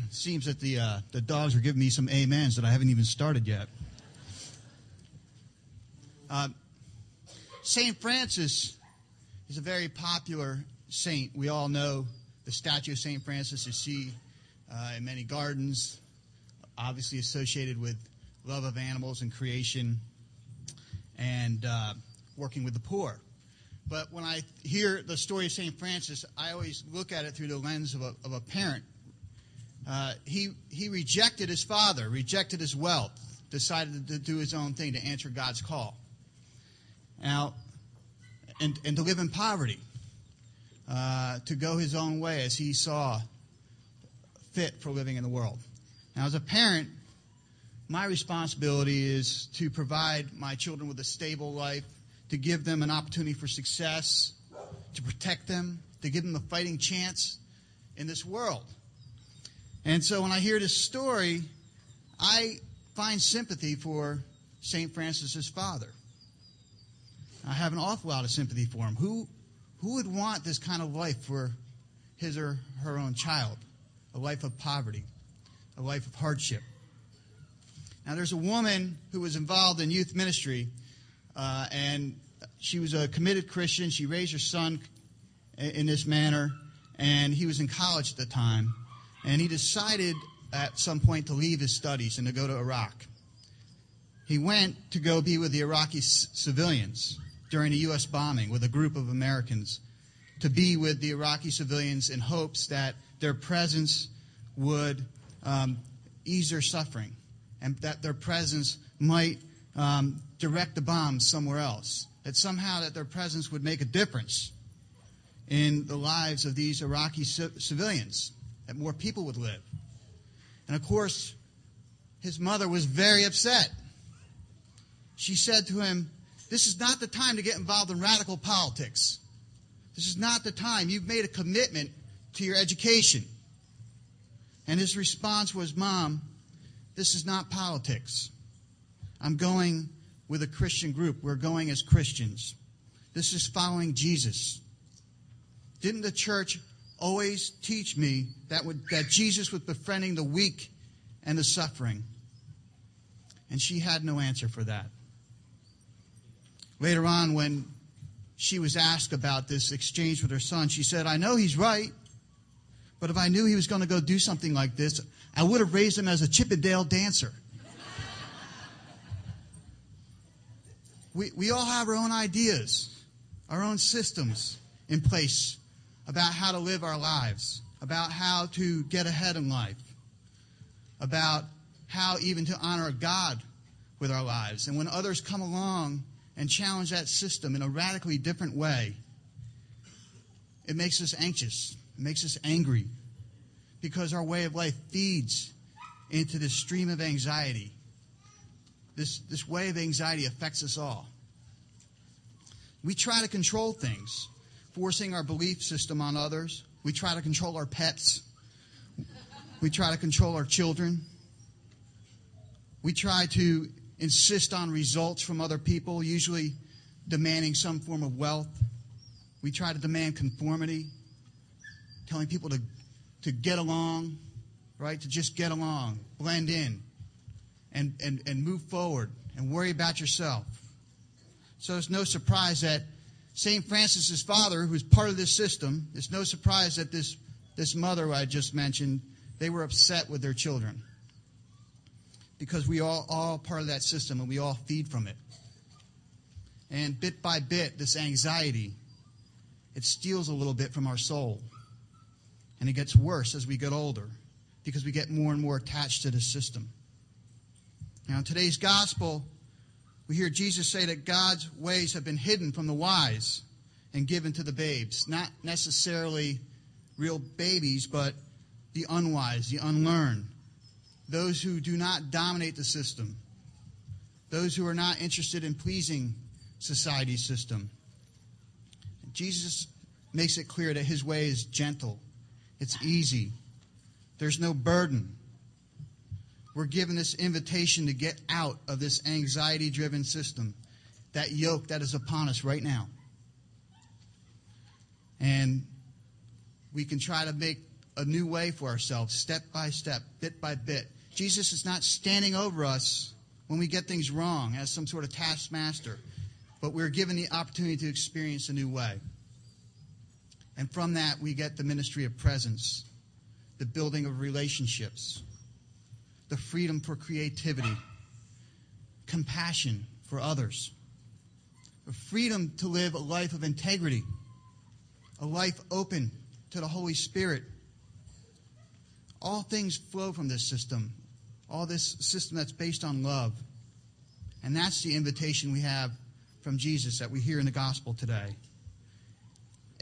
Seems that the uh, the dogs are giving me some amens that I haven't even started yet. Uh, saint Francis is a very popular saint. We all know the statue of Saint Francis you see uh, in many gardens, obviously associated with love of animals and creation and uh, working with the poor. But when I hear the story of St. Francis, I always look at it through the lens of a, of a parent. Uh, he, he rejected his father, rejected his wealth, decided to do his own thing to answer God's call. Now, and, and to live in poverty, uh, to go his own way as he saw fit for living in the world. Now, as a parent, my responsibility is to provide my children with a stable life, to give them an opportunity for success, to protect them, to give them a fighting chance in this world. And so when I hear this story, I find sympathy for St. Francis's father. I have an awful lot of sympathy for him. Who, who would want this kind of life for his or her own child? A life of poverty, a life of hardship. Now, there's a woman who was involved in youth ministry, uh, and she was a committed Christian. She raised her son in this manner, and he was in college at the time. And he decided at some point to leave his studies and to go to Iraq. He went to go be with the Iraqi civilians during a U.S. bombing with a group of Americans, to be with the Iraqi civilians in hopes that their presence would um, ease their suffering and that their presence might um, direct the bombs somewhere else. That somehow that their presence would make a difference in the lives of these Iraqi c- civilians, that more people would live. And of course, his mother was very upset. She said to him, This is not the time to get involved in radical politics. This is not the time. You've made a commitment to your education. And his response was, Mom, this is not politics. I'm going with a Christian group. We're going as Christians. This is following Jesus. Didn't the church always teach me that, would, that Jesus was befriending the weak and the suffering? And she had no answer for that. Later on, when she was asked about this exchange with her son, she said, I know he's right, but if I knew he was going to go do something like this, I would have raised him as a Chippendale dancer. we, we all have our own ideas, our own systems in place about how to live our lives, about how to get ahead in life, about how even to honor God with our lives. And when others come along and challenge that system in a radically different way, it makes us anxious, it makes us angry, because our way of life feeds into this stream of anxiety. This, this way of anxiety affects us all. We try to control things, forcing our belief system on others. We try to control our pets. We try to control our children. We try to insist on results from other people, usually demanding some form of wealth. We try to demand conformity, telling people to to get along, right? To just get along, blend in, and, and, and move forward and worry about yourself. So it's no surprise that St. Francis's father, who's part of this system, it's no surprise that this, this mother I just mentioned, they were upset with their children. Because we all all part of that system and we all feed from it. And bit by bit, this anxiety, it steals a little bit from our soul. And it gets worse as we get older because we get more and more attached to the system. Now, in today's gospel, we hear Jesus say that God's ways have been hidden from the wise and given to the babes. Not necessarily real babies, but the unwise, the unlearned, those who do not dominate the system, those who are not interested in pleasing society's system. Jesus makes it clear that his way is gentle it's easy. There's no burden. We're given this invitation to get out of this anxiety driven system, that yoke that is upon us right now. And we can try to make a new way for ourselves, step by step, bit by bit. Jesus is not standing over us when we get things wrong as some sort of taskmaster, but we're given the opportunity to experience a new way. And from that, we get the ministry of presence, the building of relationships, the freedom for creativity, compassion for others, the freedom to live a life of integrity, a life open to the Holy Spirit. All things flow from this system, all this system that's based on love. And that's the invitation we have from Jesus that we hear in the gospel today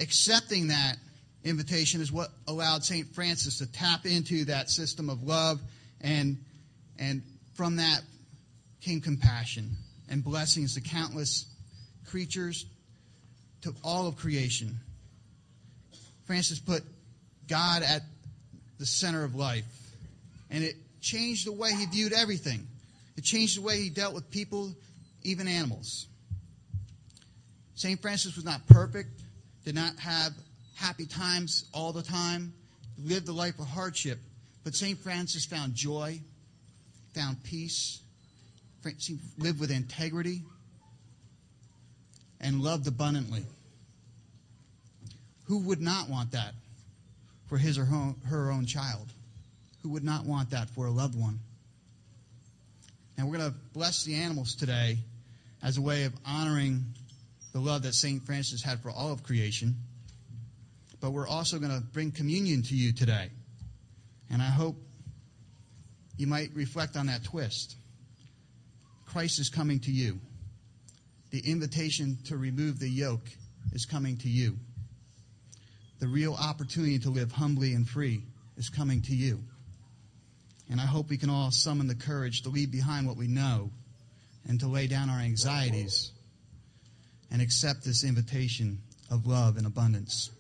accepting that invitation is what allowed St. Francis to tap into that system of love, and, and from that came compassion and blessings to countless creatures, to all of creation. Francis put God at the center of life, and it changed the way he viewed everything. It changed the way he dealt with people, even animals. St. Francis was not perfect did not have happy times all the time, lived a life of hardship. But St. Francis found joy, found peace, lived with integrity, and loved abundantly. Who would not want that for his or her own child? Who would not want that for a loved one? And we're going to bless the animals today as a way of honoring the love that St. Francis had for all of creation. But we're also going to bring communion to you today. And I hope you might reflect on that twist. Christ is coming to you. The invitation to remove the yoke is coming to you. The real opportunity to live humbly and free is coming to you. And I hope we can all summon the courage to leave behind what we know and to lay down our anxieties and accept this invitation of love and abundance.